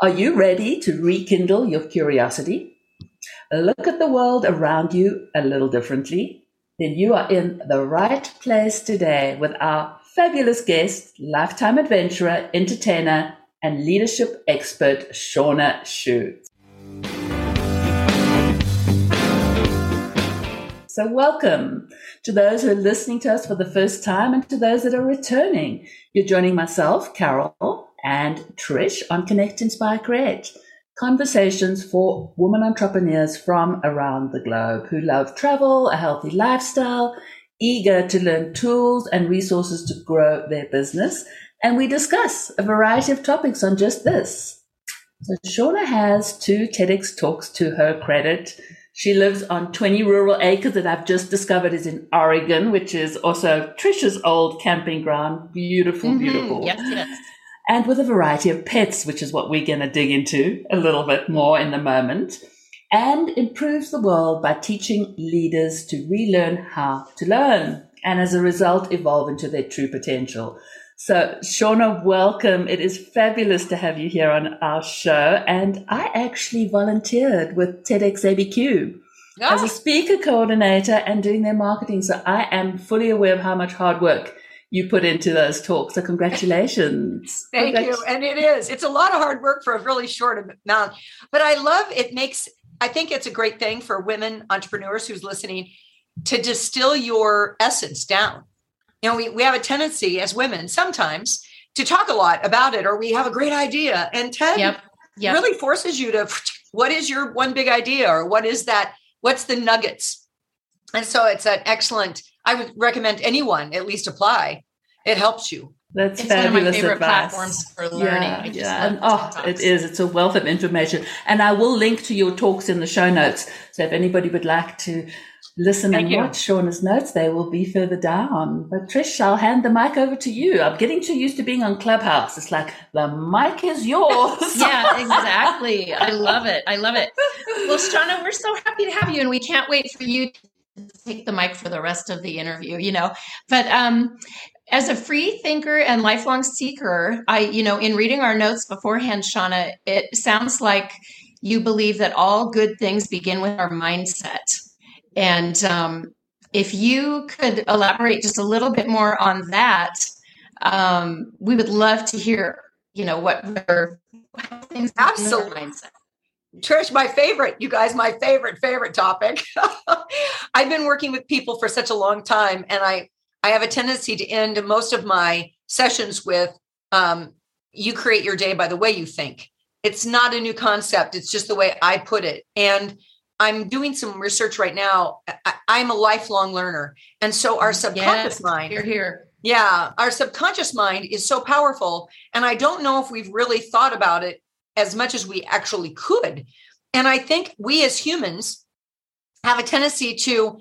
Are you ready to rekindle your curiosity? Look at the world around you a little differently? Then you are in the right place today with our fabulous guest, lifetime adventurer, entertainer, and leadership expert, Shauna Shu. So, welcome to those who are listening to us for the first time and to those that are returning. You're joining myself, Carol, and Trish on Connect, Inspire, Create. Conversations for women entrepreneurs from around the globe who love travel, a healthy lifestyle, eager to learn tools and resources to grow their business. And we discuss a variety of topics on just this. So Shauna has two TEDx talks to her credit she lives on 20 rural acres that I've just discovered is in Oregon, which is also Trisha's old camping ground. Beautiful, mm-hmm. beautiful. Yes, yes. And with a variety of pets, which is what we're going to dig into a little bit more in the moment. And improves the world by teaching leaders to relearn how to learn and as a result evolve into their true potential. So, Shauna, welcome. It is fabulous to have you here on our show. And I actually volunteered with TEDx ABQ oh. as a ah. speaker coordinator and doing their marketing. So, I am fully aware of how much hard work you put into those talks. So, congratulations. Thank Congrat- you. And it is, it's a lot of hard work for a really short amount. But I love it, makes, I think it's a great thing for women entrepreneurs who's listening to distill your essence down you know, we, we have a tendency as women sometimes to talk a lot about it, or we have a great idea. And TED yep. Yep. really forces you to what is your one big idea, or what is that? What's the nuggets? And so it's an excellent, I would recommend anyone at least apply. It helps you. That's it's fabulous one of my favorite advice. platforms for learning. Yeah, yeah. And, oh, it is. It's a wealth of information. And I will link to your talks in the show notes. So if anybody would like to listen Thank and you. watch Shauna's notes. They will be further down. But Trish, I'll hand the mic over to you. I'm getting too used to being on Clubhouse. It's like the mic is yours. yeah, exactly. I love it. I love it. Well, Shauna, we're so happy to have you, and we can't wait for you to take the mic for the rest of the interview. You know, but um, as a free thinker and lifelong seeker, I, you know, in reading our notes beforehand, Shauna, it sounds like you believe that all good things begin with our mindset and um, if you could elaborate just a little bit more on that, um, we would love to hear, you know, what things absolutely. Trish, my favorite, you guys, my favorite, favorite topic. I've been working with people for such a long time, and I I have a tendency to end most of my sessions with um, you create your day by the way you think. It's not a new concept, it's just the way I put it. And I'm doing some research right now. I, am a lifelong learner. And so our subconscious yes, mind. You're here. Yeah. Our subconscious mind is so powerful. And I don't know if we've really thought about it as much as we actually could. And I think we as humans have a tendency to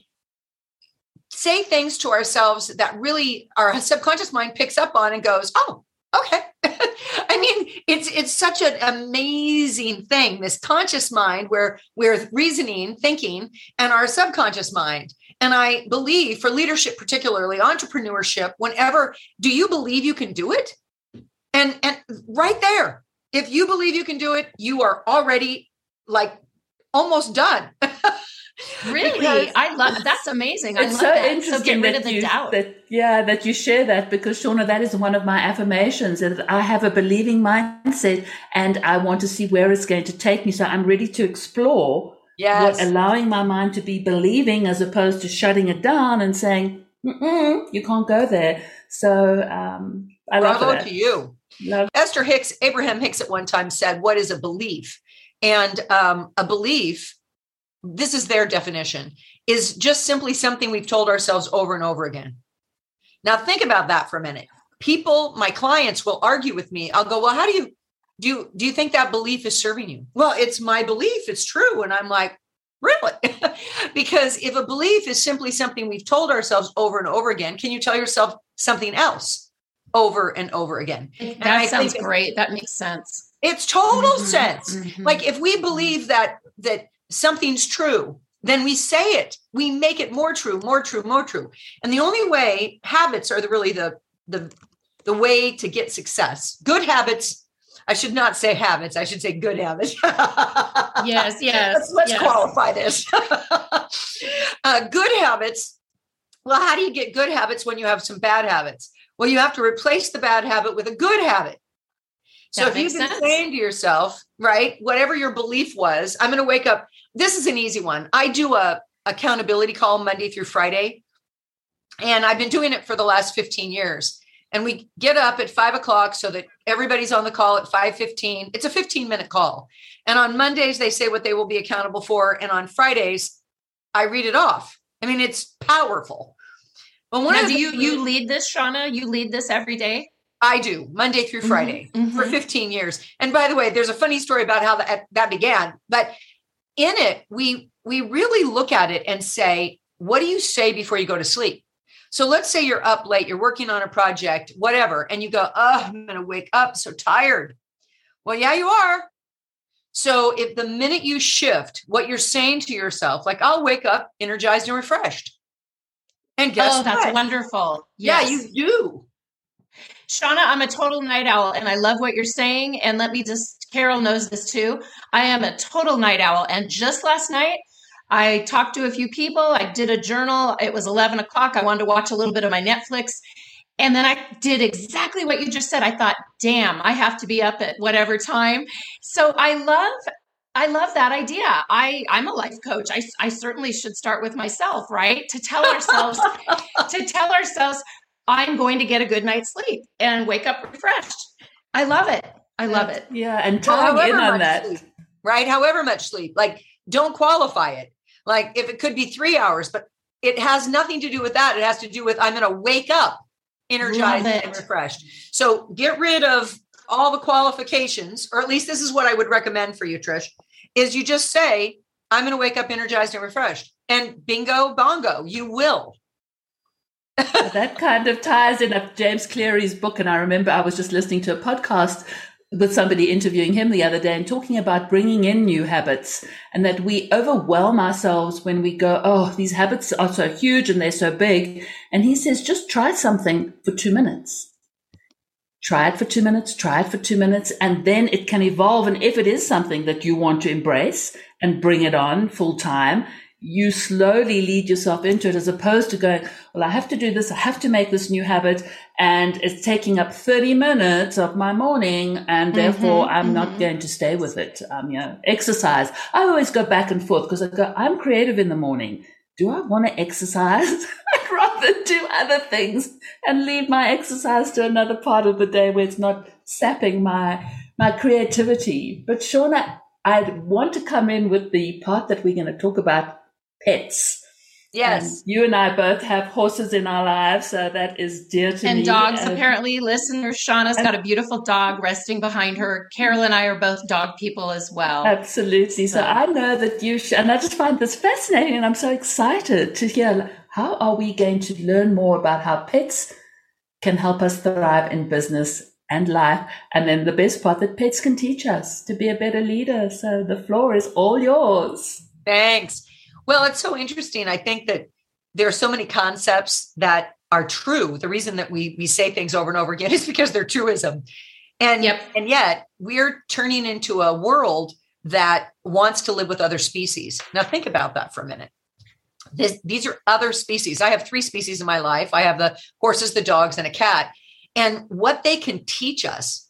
say things to ourselves that really our subconscious mind picks up on and goes, oh, okay. I mean, it's it's such an amazing thing. This conscious mind, where we're reasoning, thinking, and our subconscious mind. And I believe for leadership, particularly entrepreneurship, whenever do you believe you can do it? And and right there, if you believe you can do it, you are already like almost done. Really, I love that's amazing. I it's so that. interesting so get rid of the you, doubt. That, yeah, that you share that because Shauna, that is one of my affirmations that I have a believing mindset and I want to see where it's going to take me. So I'm ready to explore yes. what allowing my mind to be believing as opposed to shutting it down and saying, you can't go there. So um, I love Bravo to you. Love. Esther Hicks, Abraham Hicks at one time said, What is a belief? And um, a belief this is their definition, is just simply something we've told ourselves over and over again. Now, think about that for a minute. People, my clients will argue with me. I'll go, Well, how do you do you, do you think that belief is serving you? Well, it's my belief, it's true. And I'm like, Really? because if a belief is simply something we've told ourselves over and over again, can you tell yourself something else over and over again? That sounds great. That makes sense. It's total mm-hmm, sense. Mm-hmm. Like if we believe that that something's true, then we say it. We make it more true, more true, more true. And the only way habits are the, really the the the way to get success. Good habits I should not say habits. I should say good habits. yes, yes. Let's, let's yes. qualify this. uh, good habits. Well, how do you get good habits when you have some bad habits? Well, you have to replace the bad habit with a good habit. So That if you've been sense. saying to yourself, right, whatever your belief was, I'm going to wake up. This is an easy one. I do a accountability call Monday through Friday, and I've been doing it for the last 15 years. And we get up at five o'clock so that everybody's on the call at 5:15. It's a 15 minute call. And on Mondays, they say what they will be accountable for. And on Fridays, I read it off. I mean, it's powerful. But one Now, of do the you you lead this, Shauna? You lead this every day? I do Monday through Mhm, Friday for mhm. 15 years. And by the way, there's a funny story about how that, that began. But in it, we we really look at it and say, what do you say before you go to sleep? So let's say you're up late, you're working on a project, whatever, and you go, oh, I'm going to wake up so tired. Well, yeah, you are. So if the minute you shift what you're saying to yourself, like I'll wake up energized and refreshed. And guess oh, that's what? wonderful. Yeah, you do. Shauna, I'm a total night owl and I love what you're saying. And let me just, Carol knows this too. I am a total night owl. And just last night, I talked to a few people. I did a journal. It was 11 o'clock. I wanted to watch a little bit of my Netflix. And then I did exactly what you just said. I thought, damn, I have to be up at whatever time. So I love I love that idea. I I'm a life coach. I I certainly should start with myself, right? To tell ourselves to tell ourselves I'm going to get a good night's sleep and wake up refreshed. I love it. I love it. Yeah, and Well, tying in on that. sleep, right? However much sleep, like don't qualify it. Like if it could be three hours, but it has nothing to do with that. It has to do with I'm going to wake up energized and refreshed. So get rid of all the qualifications, or at least this is what I would recommend for you, Trish, is you just say, I'm going to wake up energized and refreshed. And bingo, bongo, you will. that kind of ties in up James Clear's book. And I remember I was just listening to a podcast with somebody interviewing him the other day and talking about bringing in new habits and that we overwhelm ourselves when we go, Oh, these habits are so huge and they're so big. And he says, just try something for two minutes. Try it for two minutes, try it for two minutes, and then it can evolve. And if it is something that you want to embrace and bring it on full time, you slowly lead yourself into it as opposed to going, well, I have to do this. I have to make this new habit and it's taking up 30 minutes of my morning. And therefore Mhm, I'm not mhm. going to stay with it. Um, you know, exercise. I always go back and forth because I go, I'm creative in the morning. Do I want to exercise? I'd rather do other things and leave my exercise to another part of the day where it's not sapping my, my creativity. But Shauna, I'd want to come in with the part that we're going to talk about pets. Yes. And you and I both have horses in our lives, so that is dear to me. And dogs, And- apparently, listeners, Shauna's got a beautiful dog resting behind her. Carol and I are both dog people as well. Absolutely. So So- I know that you, sh- and I just find this fascinating, and I'm so excited to hear how are we going to learn more about how pets can help us thrive in business and life, and then the best part that pets can teach us to be a better leader. So the floor is all yours. Thanks. Well, it's so interesting. I think that there are so many concepts that are true. The reason that we we say things over and over again is because they're truism. And Yep. and yet we're turning into a world that wants to live with other species. Now think about that for a minute. This, these are other species. I have three species in my life. I have the horses, the dogs, and a cat. And what they can teach us.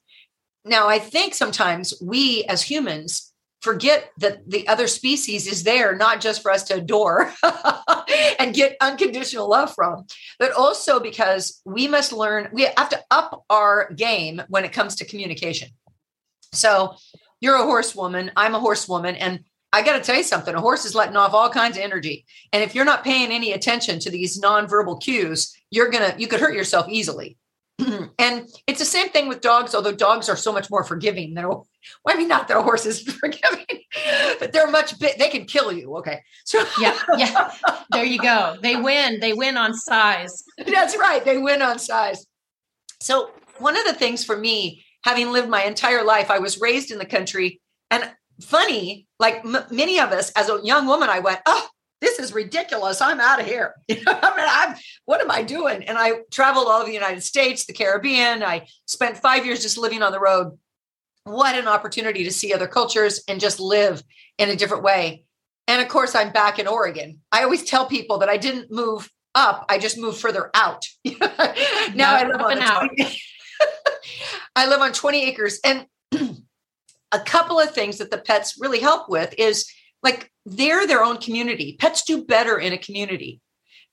Now, I think sometimes we as humans forget that the other species is there not just for us to adore and get unconditional love from, but also because we must learn, we have to up our game when it comes to communication. So you're a horsewoman, I'm a horsewoman, and I got to tell you something a horse is letting off all kinds of energy. And if you're not paying any attention to these nonverbal cues, you're going to, you could hurt yourself easily. and it's the same thing with dogs, although dogs are so much more forgiving than well, I mean, not their horses forgiving, but they're much big. They can kill you. Okay, so yeah, yeah. There you go. They win. They win on size. that's right. They win on size. So one of the things for me, having lived my entire life, I was raised in the country, and funny, like m- many of us, as a young woman, I went, oh. This is ridiculous. I'm out of here. I mean, I'm, what am I doing? And I traveled all over the United States, the Caribbean. I spent five years just living on the road what an opportunity to see other cultures and just live in a different way. And of course, I'm back in Oregon. I always tell people that I didn't move up, I just moved further out. now I live on 20, I live on 20 acres. And a couple of things that the pets really help with is like they're their own community. Pets do better in a community.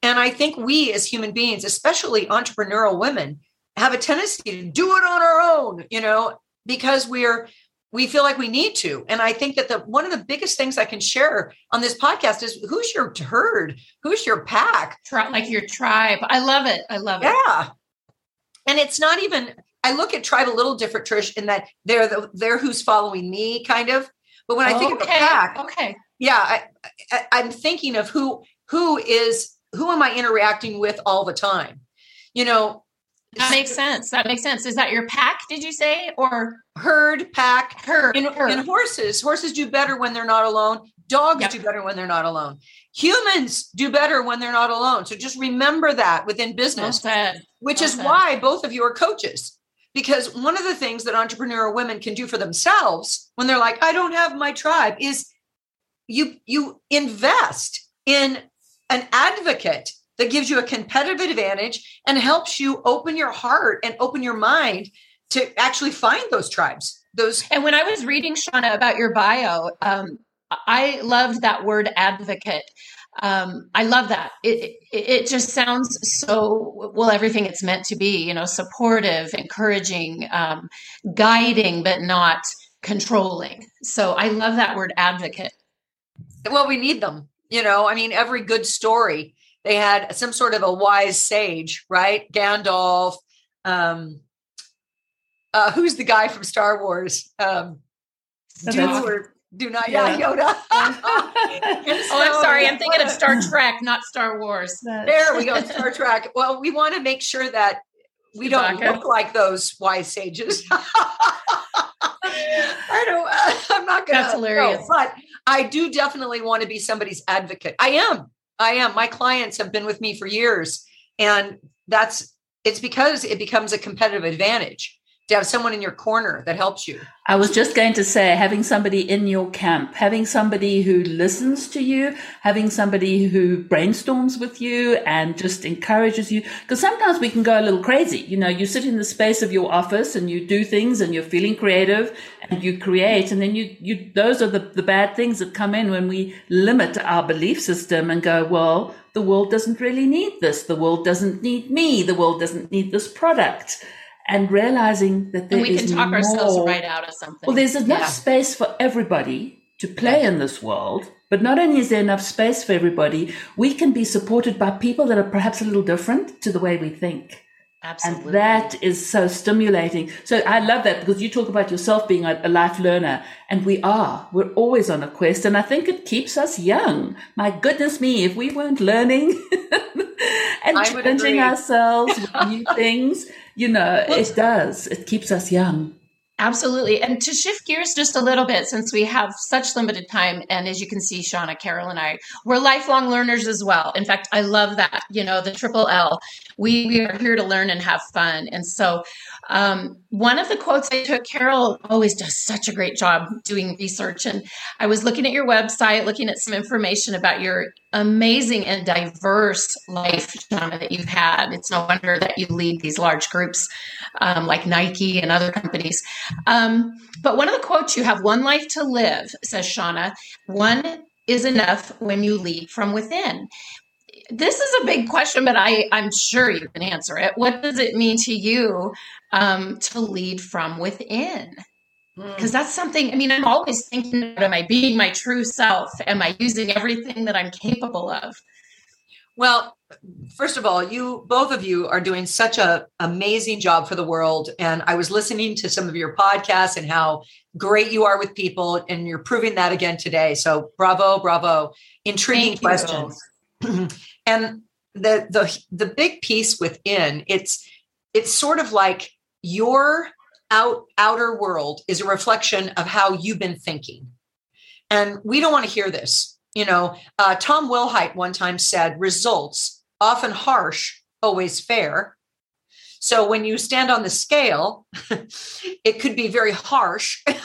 And I think we as human beings, especially entrepreneurial women, have a tendency to do it on our own, you know, because we're we feel like we need to. And I think that the one of the biggest things I can share on this podcast is who's your herd? Who's your pack? Like your tribe. I love it. I love it. Yeah. And it's not even I look at tribe a little different, Trish, in that they're the, they're who's following me, kind of. But when I think okay. of a pack, okay, yeah, I, I, I'm thinking of who who is who am I interacting with all the time? You know, that makes ah. sense. That makes sense. Is that your pack? Did you say or herd pack? Herd. In, herd. in horses, horses do better when they're not alone. Dogs yep. do better when they're not alone. Humans do better when they're not alone. So just remember that within business, well which well is said. why both of you are coaches. Because one of the things that entrepreneurial women can do for themselves when they're like, I don't have my tribe, is you you invest in an advocate that gives you a competitive advantage and helps you open your heart and open your mind to actually find those tribes those and when i was reading shauna about your bio um, i loved that word advocate. Um, i love that. It, it, it just sounds so well everything it's meant to be you know supportive encouraging um, guiding but not controlling. So i love that word advocate. Well we need them you know? I mean every good story they had some sort of a wise sage, right? Gandalf. Um, uh, who's the guy from Star Wars? Um, do or do not, yeah, Yoda. oh, I'm sorry. I'm thinking of Star Trek, not Star Wars. There we go, Star Trek. Well, we want to make sure that we don't look like those wise sages. I don't. I'm not going to. That's hilarious. but I do definitely want to be somebody's advocate. I am. I am. My clients have been with me for years. And that's it's because it becomes a competitive advantage to have someone in your corner that helps you. I was just going to say, having somebody in your camp, having somebody who listens to you, having somebody who brainstorms with you and just encourages you. Because sometimes we can go a little crazy. You know, you sit in the space of your office and you do things and you're feeling creative and you create. And then you, you, those are the, the bad things that come in when we limit our belief system and go, well, the world doesn't really need this. The world doesn't need me. The world doesn't need this product and realizing that there and we can talk more, ourselves right out of something. Well, there's enough yeah. space for everybody to play in this world. But not only is there enough space for everybody, we can be supported by people that are perhaps a little different to the way we think. Absolutely. And that is so stimulating. So I love that because you talk about yourself being a, life learner and we are, we're always on a quest. And I think it keeps us young. My goodness me, if we weren't learning and challenging ourselves with new things, you know, well, it does. It keeps us young. Absolutely. And to shift gears just a little bit, since we have such limited time, and as you can see, Shauna, Carol, and I, we're lifelong learners as well. In fact, I love that, you know, the triple L. We, we are here to learn and have fun. And so um, one of the quotes I took, Carol always does such a great job doing research. And I was looking at your website, looking at some information about your amazing and diverse life, Shauna, that you've had. It's no wonder that you lead these large groups um, like Nike and other companies. Um, but one of the quotes you have one life to live, says Shauna, one is enough when you lead from within this is a big question, but I, I'm sure you can answer it. What does it mean to you um, to lead from within? Because hmm. that's something, I mean, I'm always thinking, am I being my true self? Am I using everything that I'm capable of? Well, first of all, you both of you are doing such a amazing job for the world. And I was listening to some of your podcasts and how great you are with people, and you're proving that again today. So bravo, bravo. Intriguing questions. and the the the big piece within it's it's sort of like your out outer world is a reflection of how you've been thinking. And we don't want to hear this you know? Uh, tom wilhite one time said results often harsh always fair So when you stand on the scale, it could be very harsh, but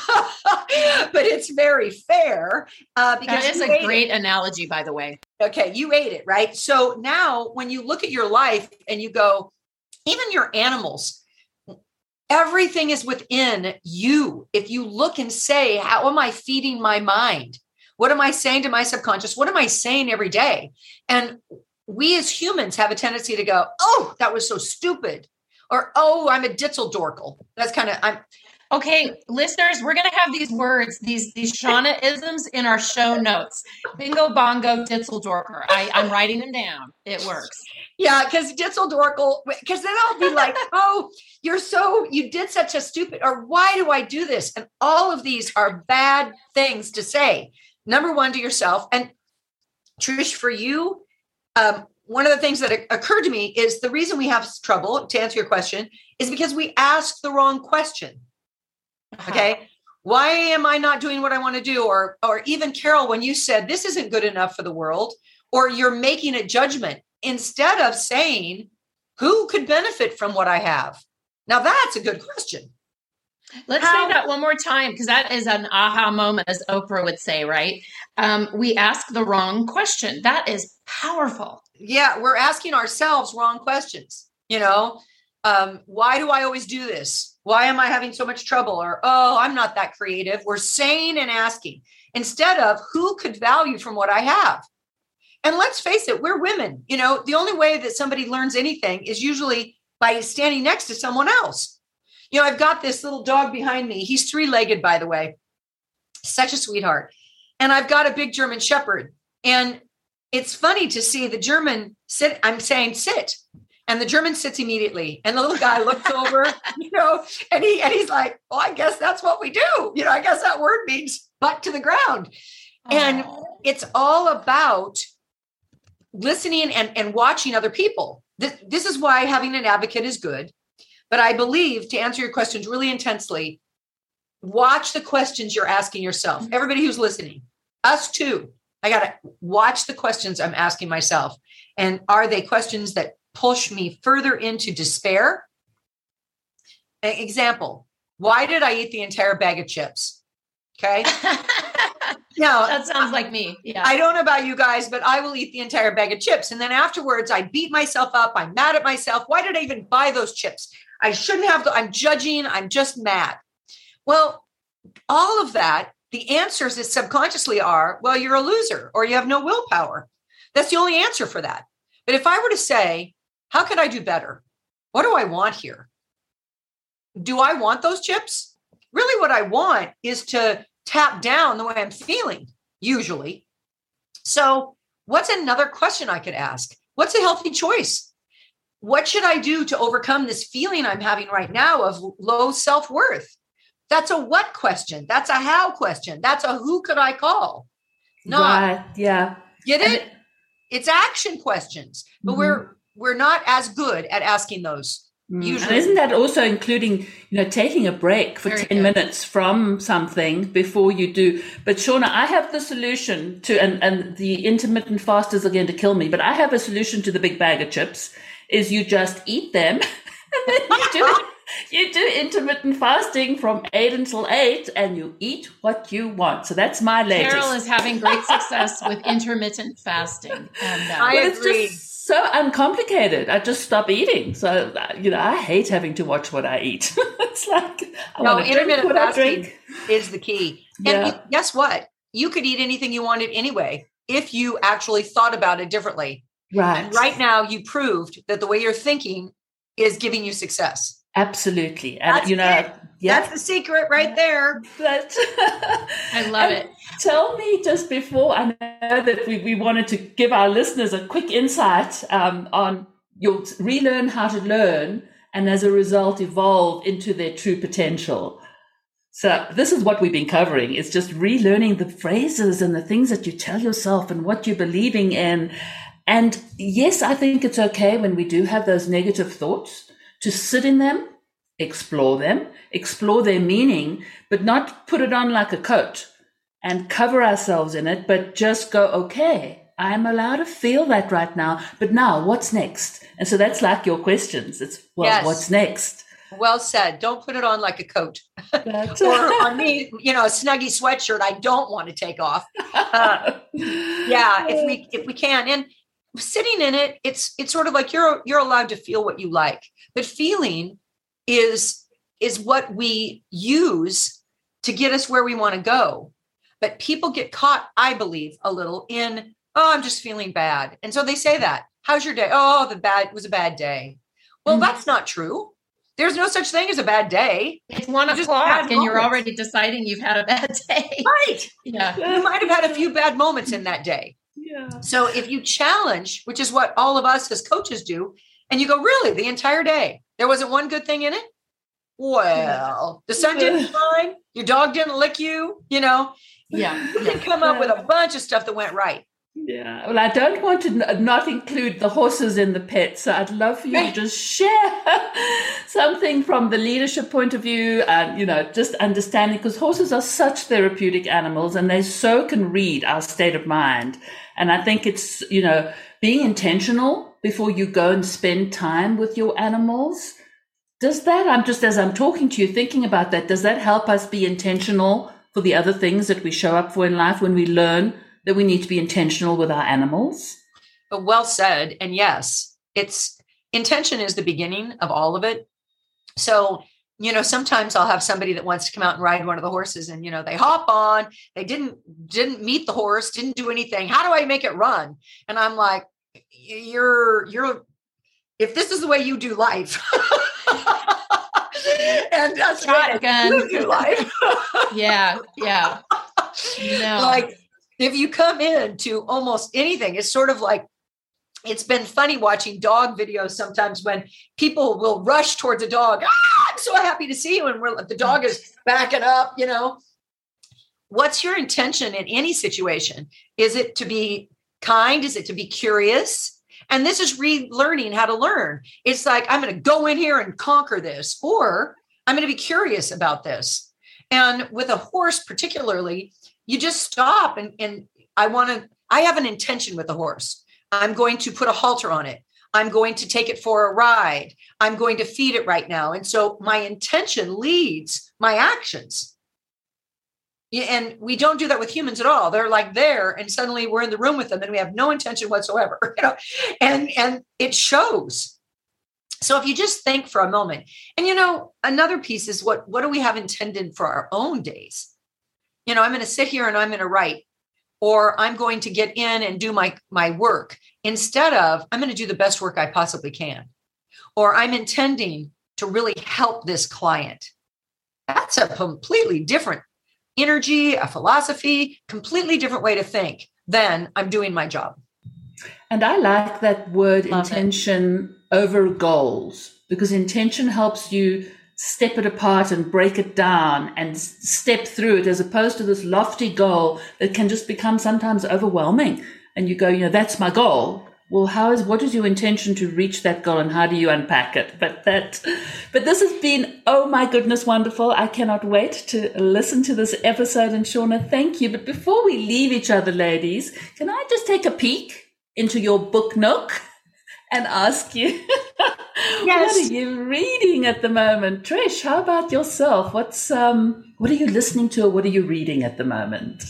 it's very fair. Uh, because that is a great it. analogy, by the way. Okay, you ate it, right? So now when you look at your life and you go, even your animals, everything is within you. If you look and say, How am I feeding my mind? What am I saying to my subconscious? What am I saying every day? And we as humans have a tendency to go, Oh, that was so stupid or oh, I'm a ditzel ditzeldorkel. That's kind of I'm. Okay, listeners, we're gonna have these words, these these Shauna isms in our show notes. Bingo, bongo, ditzeldorker. I, I'm writing them down. It works. Yeah, because ditzel ditzeldorkel. Because then I'll be like, oh, you're so you did such a stupid, or why do I do this? And all of these are bad things to say. Number one to yourself, and Trish, for you, um, one of the things that occurred to me is the reason we have trouble to answer your question is because we ask the wrong question. Uh-huh. Okay. Why am I not doing what I want to do? Or, or even Carol, when you said this isn't good enough for the world, or you're making a judgment instead of saying, who could benefit from what I have? Now that's a good question. Let's How? say that one more time because that is an aha moment, as Oprah would say, right? Um, we ask the wrong question. That is powerful yeah, we're asking ourselves wrong questions. You know, um, why do I always do this? Why am I having so much trouble? Or, oh, I'm not that creative. We're saying and asking instead of who could value from what I have. And let's face it, we're women. You know, the only way that somebody learns anything is usually by standing next to someone else. You know, I've got this little dog behind me. He's three legged, by the way, such a sweetheart. And I've got a big German Shepherd. And it's funny to see the German sit. I'm saying sit, and the German sits immediately, and the little guy looks over, you know, and he and he's like, "Well, I guess that's what we do." You know, I guess that word means butt to the ground, and it's all about listening and and watching other people. This, this is why having an advocate is good. But I believe to answer your questions really intensely, watch the questions you're asking yourself. Mm-hmm. Everybody who's listening, us too I got to watch the questions I'm asking myself. And are they questions that push me further into despair? An example Why did I eat the entire bag of chips? Okay. no, that sounds like me. Yeah. I don't know about you guys, but I will eat the entire bag of chips. And then afterwards, I beat myself up. I'm mad at myself. Why did I even buy those chips? I shouldn't have. I'm judging. I'm just mad. Well, all of that the answers is subconsciously are, well, you're a loser or you have no willpower. That's the only answer for that. But if I were to say, how could I do better? What do I want here? Do I want those chips? Really, what I want is to tap down the way I'm feeling, usually. So, what's another question I could ask? What's a healthy choice? What should I do to overcome this feeling I'm having right now of low self worth? That's a what question. That's a how question. That's a who could I call? Not right. yeah. Get it? it? It's action questions, but mm-hmm. we're we're not as good at asking those. Mm. Usually. And isn't that also including, you know, taking a break for Very 10 good. minutes from something before you do? But Shauna, I have the solution to, and, and the intermittent fasters are going to kill me, but I have a solution to the big bag of chips is you just eat them and then you do it you do intermittent fasting from eight until eight, and you eat what you want. So that's my latest. Carol is having great success with intermittent fasting, and uh, I agree. It's just so uncomplicated. I just stop eating. So you know, I hate having to watch what I eat. it's like I no intermittent fasting is the key. And yeah. guess what? You could eat anything you wanted anyway if you actually thought about it differently. Right. And right now, you proved that the way you're thinking is giving you success. Absolutely. And That's you know, yeah. That's the secret right there. But I love it. Tell me just before I know that we, we wanted to give our listeners a quick insight um, on you'll relearn how to learn and as a result evolve into their true potential. So this is what we've been covering. It's just relearning the phrases and the things that you tell yourself and what you're believing in. And yes, I think it's okay when we do have those negative thoughts to sit in them, explore them, explore their meaning, but not put it on like a coat and cover ourselves in it, but just go, okay, I'm allowed to feel that right now. But now what's next? And so that's like your questions. It's, well, yes. what's next? Well said. Don't put it on like a coat or on me, you know, a snuggy sweatshirt. I don't want to take off. Uh, yeah, if we if we can, and sitting in it, it's it's sort of like you're you're allowed to feel what you like, but feeling is is what we use to get us where we want to go. But people get caught, I believe, a little in oh, I'm just feeling bad, and so they say that. How's your day? Oh, the bad was a bad day. Well, mm-hmm. that's not true there's no such thing as a bad day. It's one o'clock and you're already deciding you've had a bad day. Right. Yeah. You might have had a few bad moments in that day. Yeah. So if you challenge, which is what all of us as coaches do, and you go, really, the entire day, there wasn't one good thing in it? Well, the sun didn't shine, your dog didn't lick you, you know. Yeah. You can come up with a bunch of stuff that went right. Yeah, well, I don't want to not include the horses in the pit, so I'd love for you to just share something from the leadership point of view and, you know, just understanding because horses are such therapeutic animals and they so can read our state of mind. And I think it's, you know, being intentional before you go and spend time with your animals. Does that, I'm just as I'm talking to you, thinking about that, does that help us be intentional for the other things that we show up for in life when we learn? that we need to be intentional with our animals? But well said. And yes, it's intention is the beginning of all of it. So, you know, sometimes I'll have somebody that wants to come out and ride one of the horses and, you know, they hop on, they didn't, didn't meet the horse, didn't do anything. How do I make it run? And I'm like, you're, you're, if this is the way you do life, and that's shotgun you do life. yeah. Yeah. No. Like if you come in to almost anything, it's sort of like it's been funny watching dog videos sometimes when people will rush towards a dog. Ah, I'm so happy to see you. And we're, the dog is backing up, you know. What's your intention in any situation? Is it to be kind? Is it to be curious? And this is relearning how to learn. It's like, I'm going to go in here and conquer this, or I'm going to be curious about this. And with a horse, particularly, you just stop and, and I want to, I have an intention with the horse. I'm going to put a halter on it. I'm going to take it for a ride. I'm going to feed it right now. And so my intention leads my actions. And we don't do that with humans at all. They're like there, and suddenly we're in the room with them, and we have no intention whatsoever. You know, and and it shows. So if you just think for a moment, and you know, another piece is what what do we have intended for our own days? you know i'm going to sit here and i'm going to write or i'm going to get in and do my my work instead of i'm going to do the best work i possibly can or i'm intending to really help this client that's a completely different energy a philosophy completely different way to think then i'm doing my job and i like that word intention over goals because intention helps you step it apart and break it down and step through it as opposed to this lofty goal that can just become sometimes overwhelming. And you go, you know, that's my goal. Well, how is, what is your intention to reach that goal and how do you unpack it? But that, but this has been, oh my goodness, wonderful. I cannot wait to listen to this episode. And Shauna, thank you. But before we leave each other, ladies, can I just take a peek into your book nook? and ask you, yes. what are you reading at the moment? Trish, how about yourself? What's um, what are you listening to, or what are you reading at the moment?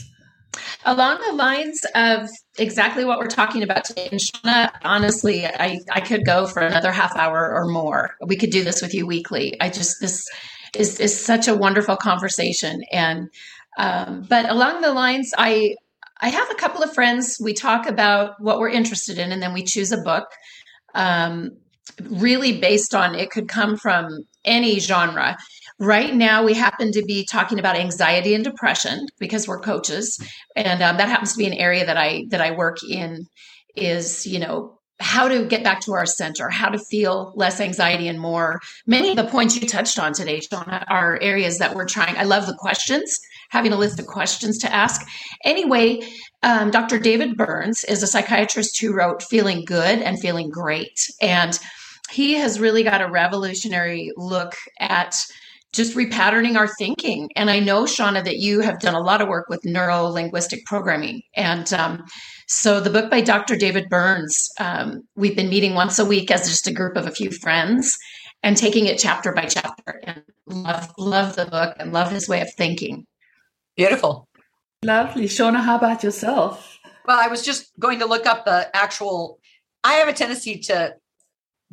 Along the lines of exactly what we're talking about today, and Shauna, honestly, I, I could go for another half hour or more. We could do this with you weekly. I just this is is such a wonderful conversation, and um, but along the lines, I I have a couple of friends. We talk about what we're interested in, and then we choose a book um, really based on it could come from any genre. Right now, we happen to be talking about anxiety and depression because we're coaches, and um, that happens to be an area that I that I work in. Is you know how to get back to our center, how to feel less anxiety and more. Many of the points you touched on today, Shauna, are areas that we're trying. I love the questions, having a list of questions to ask. Anyway, um, Dr. David Burns is a psychiatrist who wrote Feeling Good and Feeling Great. And he has really got a revolutionary look at just repatterning our thinking. And I know, Shauna, that you have done a lot of work with neuro linguistic programming. And um, so the book by Dr. David Burns, um, we've been meeting once a week as just a group of a few friends and taking it chapter by chapter. And love, love the book and love his way of thinking. Beautiful. Lovely. Shauna, how about yourself? Well, I was just going to look up the actual. I have a tendency to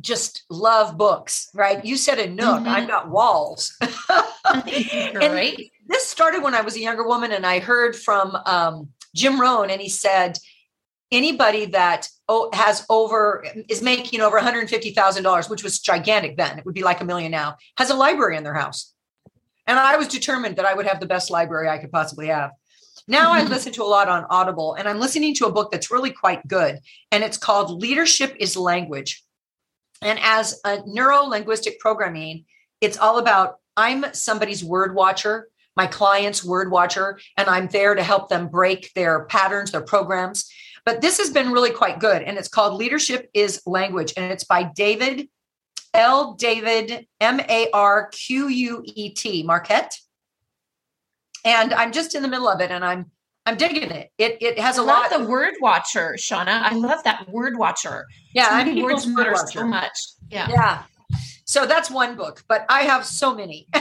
just love books, right? You said a nook. Mm-hmm. I've got walls. right. this started when I was a younger woman, and I heard from um, Jim Rohn, and he said, anybody that has over is making over $150,000, which was gigantic then, it would be like a million now, has a library in their house. And I was determined that I would have the best library I could possibly have. Now I mm-hmm. listen to a lot on Audible, and I'm listening to a book that's really quite good, and it's called Leadership is Language and as a neuro linguistic programming, it's all about I'm somebody's word watcher, my client's word watcher, and I'm there to help them break their patterns, their programs. But this has been really quite good. And it's called Leadership is Language. And it's by David L. David M A R Q U E T Marquet. And I'm just in the middle of it and I'm I'm digging it. It it has a I lot. Of the word watcher, Shauna. I love that word watcher. Yeah, I mean words matter so much. Yeah. Yeah. So that's one book, but I have so many.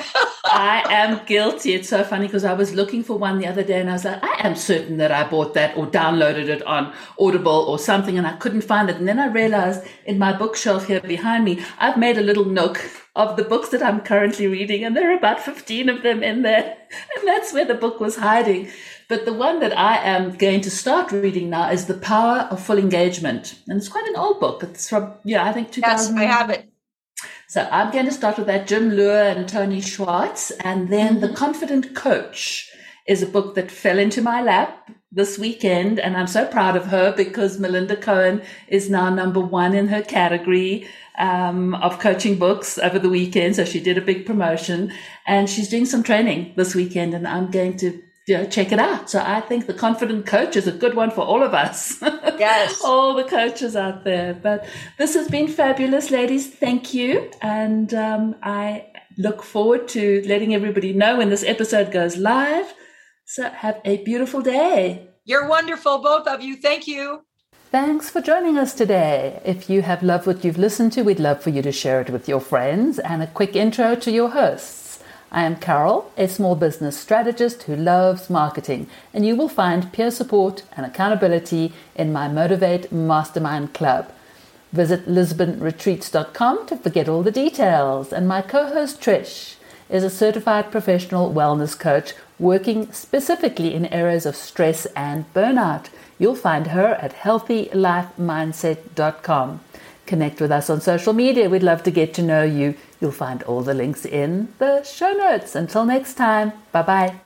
I am guilty. It's so funny because I was looking for one the other day and I was like, I am certain that I bought that or downloaded it on Audible or something and I couldn't find it. And then I realized in my bookshelf here behind me, I've made a little nook of the books that I'm currently reading and there are about 15 of them in there. And that's where the book was hiding. But the one that I am going to start reading now is The Power of Full Engagement. And it's quite an old book. It's from, yeah, I think 2000. Yes, I have it. So I'm going to start with that Jim Loehr and Tony Schwartz. And then mm-hmm. The Confident Coach is a book that fell into my lap this weekend. And I'm so proud of her because Melinda Cohen is now number one in her category um, of coaching books over the weekend. So she did a big promotion and she's doing some training this weekend. And I'm going to you know, check it out. So I think the confident coach is a good one for all of us. Yes. all the coaches out there. But this has been fabulous, ladies. Thank you. And um, I look forward to letting everybody know when this episode goes live. So have a beautiful day. You're wonderful, both of you. Thank you. Thanks for joining us today. If you have loved what you've listened to, we'd love for you to share it with your friends and a quick intro to your hosts. I am Carol, a small business strategist who loves marketing, and you will find peer support and accountability in my Motivate Mastermind Club. Visit lisbonretreats.com to forget all the details. And my co host Trish is a certified professional wellness coach working specifically in areas of stress and burnout. You'll find her at healthylifemindset.com. Connect with us on social media. We'd love to get to know you. You'll find all the links in the show notes. Until next time, bye bye.